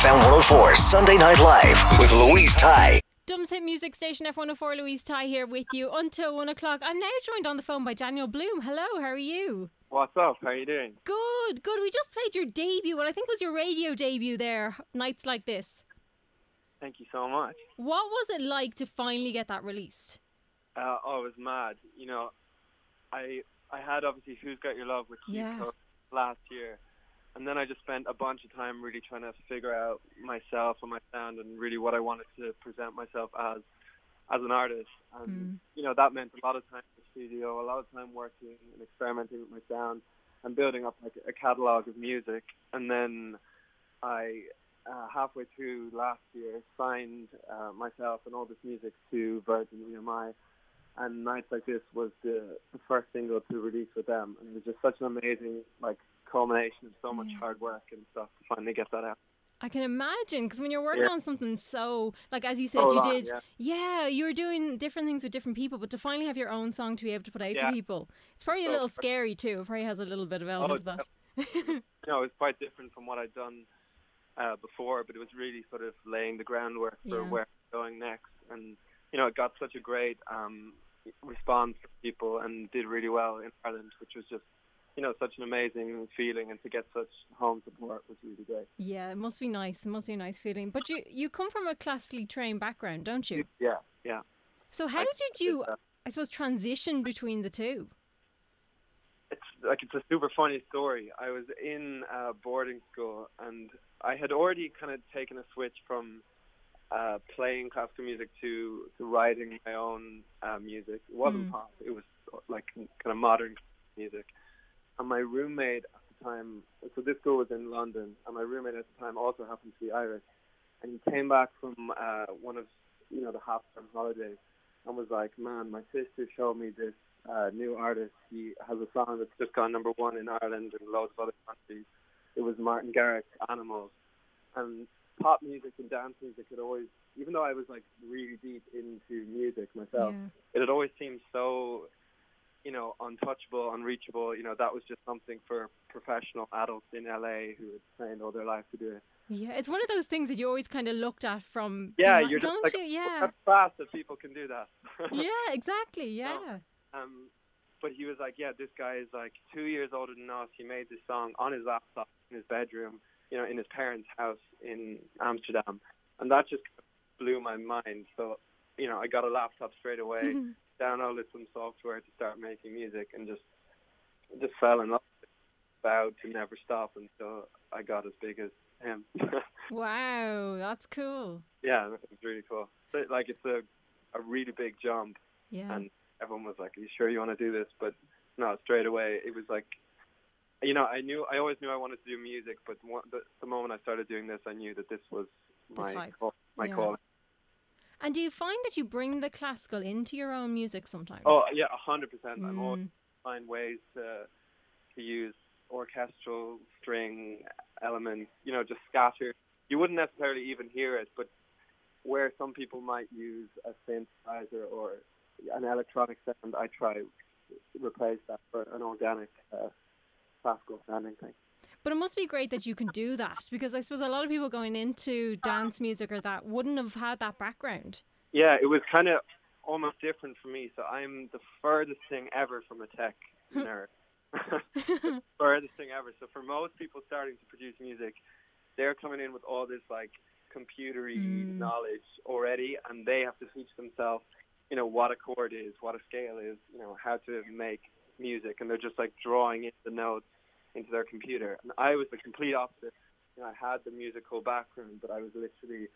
FM 104 Sunday Night Live with Louise Ty. Dublin's Hit Music Station F104 Louise Ty here with you until one o'clock. I'm now joined on the phone by Daniel Blume. Hello, how are you? What's up? How are you doing? Good, good. We just played your debut, what I think was your radio debut there, Nights Like This. Thank you so much. What was it like to finally get that released? Uh, oh, it was mad. You know, I I had obviously Who's Got Your Love with Keith Yeah. Cole last year, and then I just spent a bunch of time really trying to figure out myself and my sound and really what I wanted to present myself as as an artist. And you know that meant a lot of time in the studio, a lot of time working and experimenting with my sound and building up like a catalog of music. And then I uh, halfway through last year signed uh, myself and all this music to Virgin EMI. And Nights Like This was the, the first single to release with them. And it was just such an amazing like culmination of so much hard work and stuff to finally get that out. I can imagine because when you're working Yeah. on something so, like as you said, So you long, did, yeah. yeah, you were doing different things with different people, but to finally have your own song to be able to put out Yeah. to people, it's probably a little scary too. It probably has a little bit of element of that. you know, it was quite different from what I'd done uh, before, but it was really sort of laying the groundwork for Yeah. where I'm going next. And, you know, it got such a great um, response from people and did really well in Ireland, which was just, you know, such an amazing feeling. And to get such home support was really great. Yeah, it must be nice. It must be a nice feeling. But you you come from a classically trained background, don't you? Yeah, yeah. So how I did you, that. I suppose, transition between the two? it's like it's a super funny story. I was in uh, boarding school and I had already kind of taken a switch from uh, playing classical music to to writing my own uh, music. It wasn't Mm. pop; it was like kind of modern music. And my roommate at the time, so this school was in London, and my roommate at the time also happened to be Irish. And he came back from uh, one of you know the half term holidays and was like, "Man, my sister showed me this uh, new artist. He has a song that's just gone number one in Ireland and loads of other countries. It was Martin Garrix, Animals, and pop music and dance music had always, even though I was like really deep into music myself, Yeah. it had always seemed so, you know, untouchable, unreachable. You know, that was just something for professional adults in LA who had trained all their life to do it. Yeah, it's one of those things that you always kind of looked at from. Yeah, behind- you're don't like, you? Yeah, that's fast that people can do that. yeah, exactly. Yeah. Um, but he was like, yeah, this guy is like two years older than us. He made this song on his laptop in his bedroom, you know, in his parents' house in Amsterdam, and that just blew my mind. So, you know, I got a laptop straight away, downloaded some software to start making music, and just just fell in love. Vowed to never stop until I got as big as him. Wow, that's cool. yeah, it was really cool. But, like it's a a really big jump. Yeah. and everyone was like, "Are you sure you want to do this?" But no, straight away it was like, you know, I knew I always knew I wanted to do music, but one, the, the moment I started doing this, I knew that this was my call, my Yeah. calling. And do you find that you bring the classical into your own music sometimes? Oh yeah, a hundred percent. I'm always Mm. find ways to to use orchestral string elements, you know, just scattered. You wouldn't necessarily even hear it, but where some people might use a synthesizer or an electronic sound, I try replace that for an organic uh, classical sounding thing. But it must be great that you can do that because I suppose a lot of people going into dance music or that wouldn't have had that background. Yeah, it was kind of almost different for me. So I'm the furthest thing ever from a tech nerd. furthest thing ever. So for most people starting to produce music, they're coming in with all this like computery Mm. knowledge already, and they have to teach themselves, you know, what a chord is, what a scale is, you know, how to make music, and they're just like drawing in the notes into their computer. And I was the complete opposite. You know, I had the musical background, but I was literally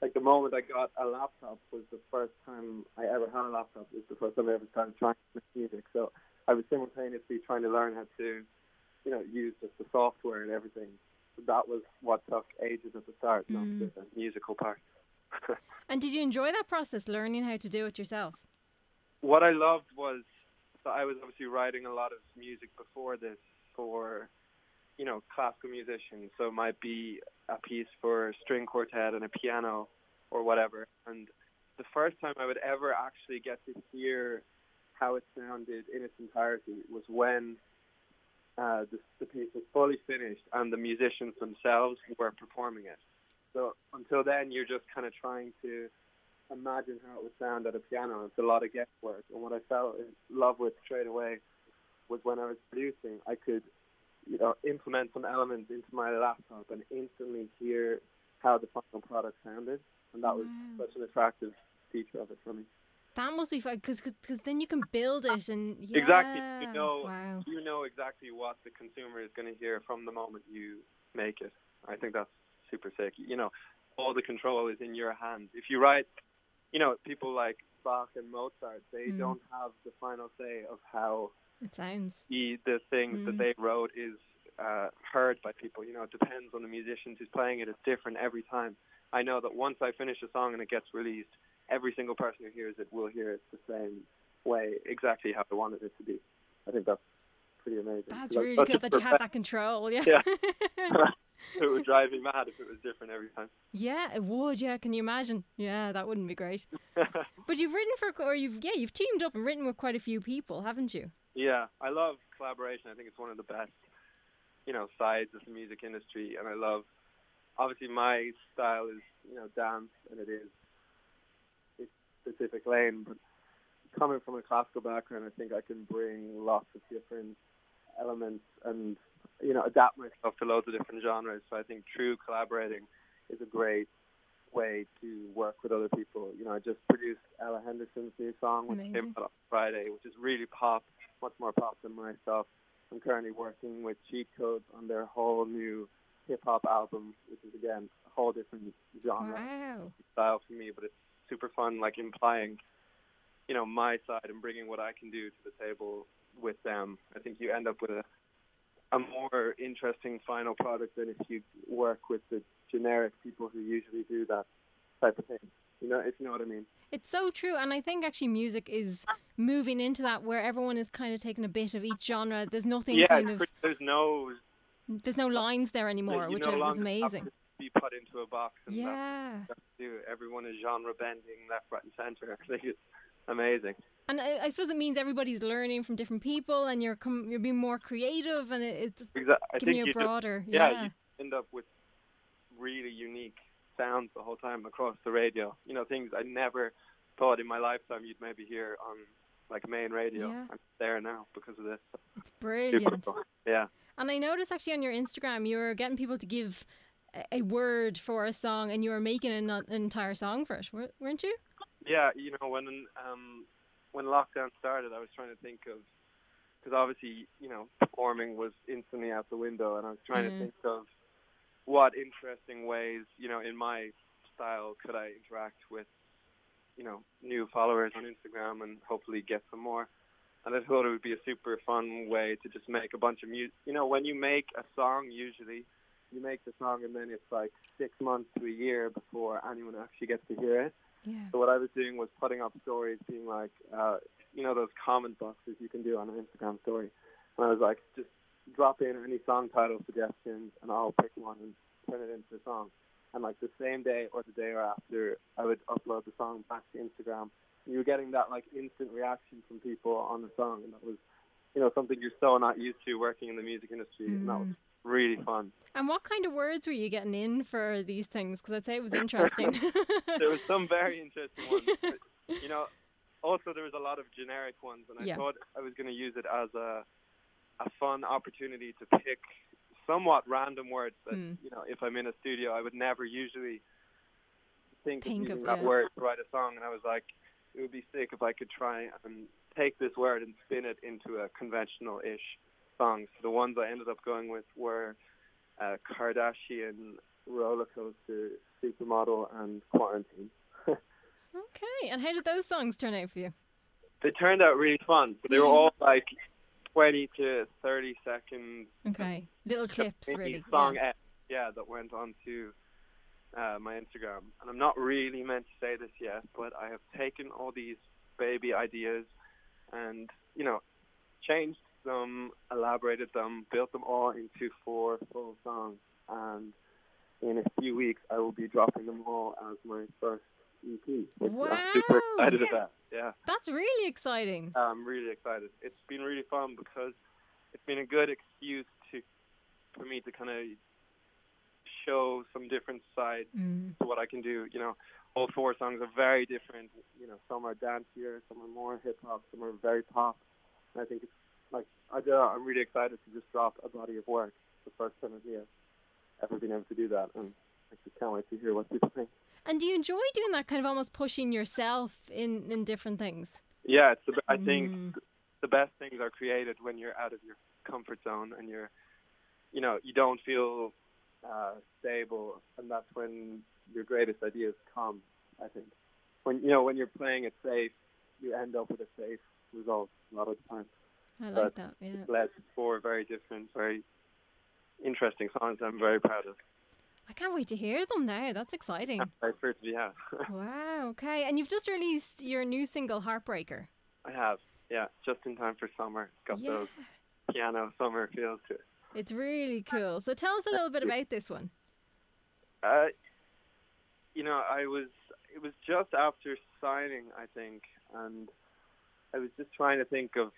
like the moment I got a laptop was the first time I ever had a laptop. It was the first time I ever started trying to make music. So I was simultaneously trying to learn how to, you know, use just the software and everything. So that was what took ages at the start, not mm. the musical part. And did you enjoy that process, learning how to do it yourself? what I loved was so I was obviously writing a lot of music before this for you know classical musicians. So it might be a piece for string quartet and a piano or whatever. And the first time I would ever actually get to hear how it sounded in its entirety was when uh, the, the piece was fully finished and the musicians themselves were performing it. So until then, you're just kind of trying to imagine how it would sound at a piano. It's a lot of guesswork. And what I fell in love with straight away was when I was producing, I could, you know, implement some elements into my laptop and instantly hear how the final product sounded. And that was such an attractive feature of it for me. That must be fun because then you can build it and yeah. Exactly. You know, Wow. you know exactly what the consumer is going to hear from the moment you make it. I think that's super sick. You know, all the control is in your hands. If you write, you know, people like Bach and Mozart, they Mm. don't have the final say of how It sounds. the the things that Mm. they wrote is uh, heard by people. You know, it depends on the musicians who's playing it. It's different every time. I know that once I finish a song and it gets released, every single person who hears it will hear it the same way, exactly how I wanted it to be. I think that's pretty amazing. That's really such good that you have that control. Yeah. Yeah. it would drive me mad if it was different every time. Yeah, it would. Yeah, can you imagine? Yeah, that wouldn't be great. but you've written for, or you've yeah, you've teamed up and written with quite a few people, haven't you? Yeah, I love collaboration. I think it's one of the best, you know, sides of the music industry, and I love. Obviously, my style is you know dance, and it is a specific lane. But coming from a classical background, I think I can bring lots of different elements and you know adapt myself to loads of different genres. So I think true collaborating is a great way to work with other people. You know, I just produced Ella Henderson's new song, came Amazing. out on Friday, which is really pop, much more pop than my stuff. I'm currently working with Cheat Codes on their whole new hip hop album, which is again a whole different genre Wow. style for me, but it's super fun, like implying, you know, my side and bringing what I can do to the table with them. I think you end up with a a more interesting final product than if you work with the generic people who usually do that type of thing. You know, if you know what I mean. It's so true, and I think actually music is moving into that where everyone is kind of taking a bit of each genre. There's nothing yeah, kind of there's no there's no lines there anymore, you which no is amazing. to be put into a box and Yeah. what you have to do. Everyone is genre bending left, right, and center. I think it's amazing. And I, I suppose it means everybody's learning from different people, and you're com- you're being more creative, and it, it's Exa- I giving you a you just- broader. yeah, yeah. you end up with really unique sounds the whole time across the radio. You know, things I never thought in my lifetime you'd maybe hear on like main radio. Yeah. I'm there now because of this. It's brilliant. Yeah. And I noticed actually on your Instagram, you were getting people to give a, word for a song, and you were making an, an entire song for it, weren't you? Yeah, you know when um when lockdown started, I was trying to think of because obviously you know performing was instantly out the window, and I was trying Mhm. to think of what interesting ways you know in my style could I interact with you know new followers on Instagram and hopefully get some more. And I thought it would be a super fun way to just make a bunch of music. You know, when you make a song, usually you make the song and then it's like six months to a year before anyone actually gets to hear it. Yeah. So what I was doing was putting up stories, being like, uh, you know, those comment boxes you can do on an Instagram story. And I was like, just drop in any song title suggestions, and I'll pick one and turn it into a song. And like the same day or the day or after, I would upload the song back to Instagram. And you were getting that like instant reaction from people on the song, and that was, you know, something you're so not used to working in the music industry, and that was mm-hmm. really fun. And what kind of words were you getting in for these things? Because I'd say it was interesting. there was some very interesting ones. but, you know, also there was a lot of generic ones, and I Yeah. thought I was going to use it as a a fun opportunity to pick somewhat random words that Hmm. you know if I'm in a studio I would never usually think, Think of of, that yeah. word to write a song and I was like it would be sick if I could try and take this word and spin it into a conventional ish song. So the ones I ended up going with were uh, Kardashian, roller coaster, supermodel and quarantine. Okay, and how did those songs turn out for you? They turned out really fun, but they were all like twenty to thirty seconds Okay, little clips, really. song yeah. F, yeah, that went onto uh, my Instagram. And I'm not really meant to say this yet, but I have taken all these baby ideas and, you know, changed them, elaborated them, built them all into four full songs. And in a few weeks, I will be dropping them all as my first EP, which I'm super Wow. excited about. Yeah. That's really exciting. I'm really excited. It's been really fun because it's been a good excuse to for me to kind of show some different sides Mm. to what I can do. You know, all four songs are very different. You know, some are dancier, some are more hip hop, some are very pop. And I think it's like I know, I'm really excited to just drop a body of work. It's the first time I've ever been able to do that, and I just can't wait to hear what people think. And do you enjoy doing that kind of almost pushing yourself in in different things? Yeah, it's the, I think Mm. the best things are created when you're out of your comfort zone and you're, you know, you don't feel uh, stable, and that's when your greatest ideas come. I think when you know when you're playing it safe, you end up with a safe result a lot of the time. I like But that. Yeah. Led to four very different, very interesting songs. I'm very proud of. I can't wait to hear them now. That's exciting. I certainly have. wow. Okay. And you've just released your new single, Heartbreaker. I have. Yeah, just in time for summer. Got Yeah. those piano summer feels to it. It's really cool. So tell us a little bit about this one. Uh, you know, I was. It was just after signing, I think, and I was just trying to think of.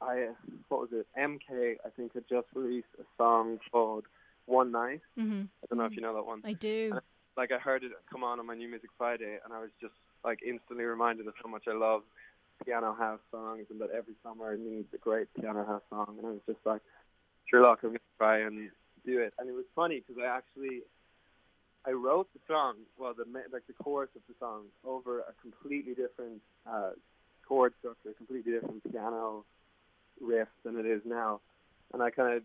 I what was it? MK, I think, had just released a song called "One Night." hmm I don't know if you know that one. I do. Like I heard it come on on my New Music Friday, and I was just like instantly reminded of how much I love piano house songs, and that every summer needs a great piano house song. And I was just like, Sherlock, I'm gonna try and do it. And it was funny because I actually I wrote the song, well, the ma- like the chorus of the song over a completely different uh, chord structure, a completely different piano riff than it is now. And I kind of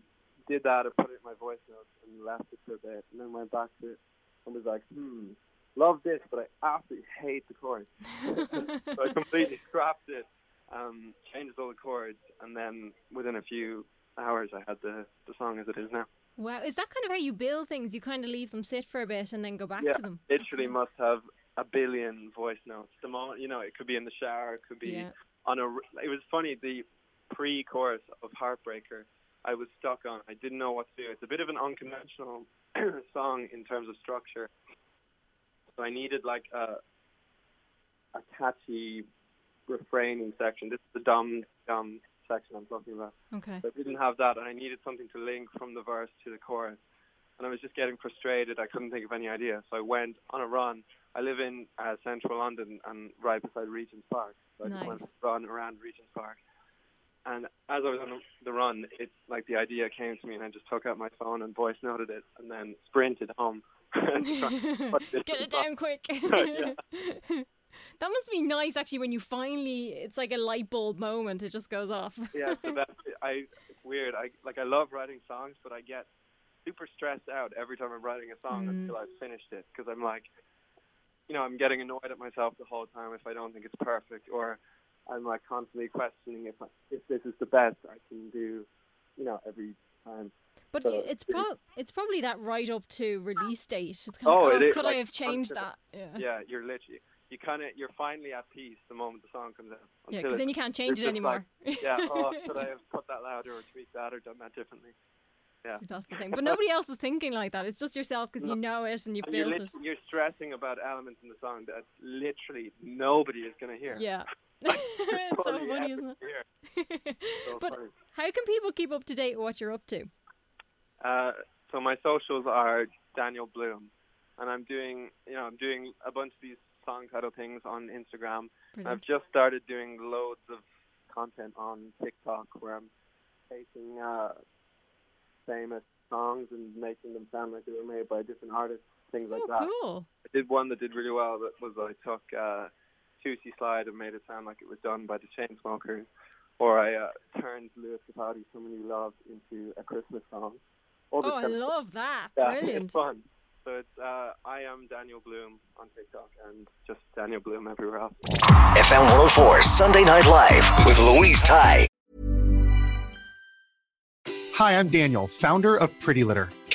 did that, I put it in my voice notes and left it for a bit, and then went back to it and was like, hmm, love this, but I absolutely hate the chords. so I completely scrapped it, um, changed all the chords, and then within a few hours I had the, the song as it is now. Wow. Is that kind of how you build things? You kind of leave them sit for a bit and then go back yeah, to them? literally must have a billion voice notes. The moment, you know, it could be in the shower, it could be Yeah. on a. It was funny. The pre-chorus of Heartbreaker, I was stuck on. I didn't know what to do. It's a bit of an unconventional song in terms of structure, so I needed like a a catchy refraining section. This is the dumb dumb section I'm talking about. Okay. So I didn't have that, and I needed something to link from the verse to the chorus. And I was just getting frustrated. I couldn't think of any idea. So I went on a run. I live in uh, central London and right beside Regent's Park. So I just went on a run around Regent's Park. And as I was on the run, it's like the idea came to me, and I just took out my phone and voice noted it, and then sprinted home. to try and put this Get it down quick. Yeah. that must be nice actually when you finally it's like a light bulb moment it just goes off yeah, so that's I. It's weird. I like I love writing songs, but I get super stressed out every time I'm writing a song Mm. until I've finished it because I'm like, you know, I'm getting annoyed at myself the whole time if I don't think it's perfect, or I'm like constantly questioning if if this is the best I can do, you know, every time. but So it's pro- it's probably that right up to release date it's kind Oh, of like, it oh, is, could I have changed that yeah Yeah, you're literally you kind of you're finally at peace the moment the song comes out. yeah because then you can't change it anymore like, yeah, oh, could I have put that louder or tweaked that or done that differently? Yeah. that's the thing but nobody else is thinking like that it's just yourself because you know it and you're, lit- it you're stressing about elements in the song that literally nobody is going to hear. yeah it's so funny isn't it So but funny. how can people keep up to date with what you're up to Uh, so my socials are Daniel Blume, and I'm doing, you know, I'm doing a bunch of these song title things on Instagram. I've just started doing loads of content on TikTok where I'm taking uh, famous songs and making them sound like they were made by different artists, things like oh, that. cool. I did one that did really well. That was I took uh, Juicy Slide and made it sound like it was done by the Chainsmokers, or I uh, turned Lewis Capaldi's "Someone You Love" into a Christmas song. All this Oh, I kind of stuff. love that. Yeah, Brilliant. it's fun. So it's uh, I am Daniel Blume on TikTok and just Daniel Blume everywhere else. FM 104 Sunday Night Live with Louise Ty. Hi, I'm Daniel, founder of Pretty Litter.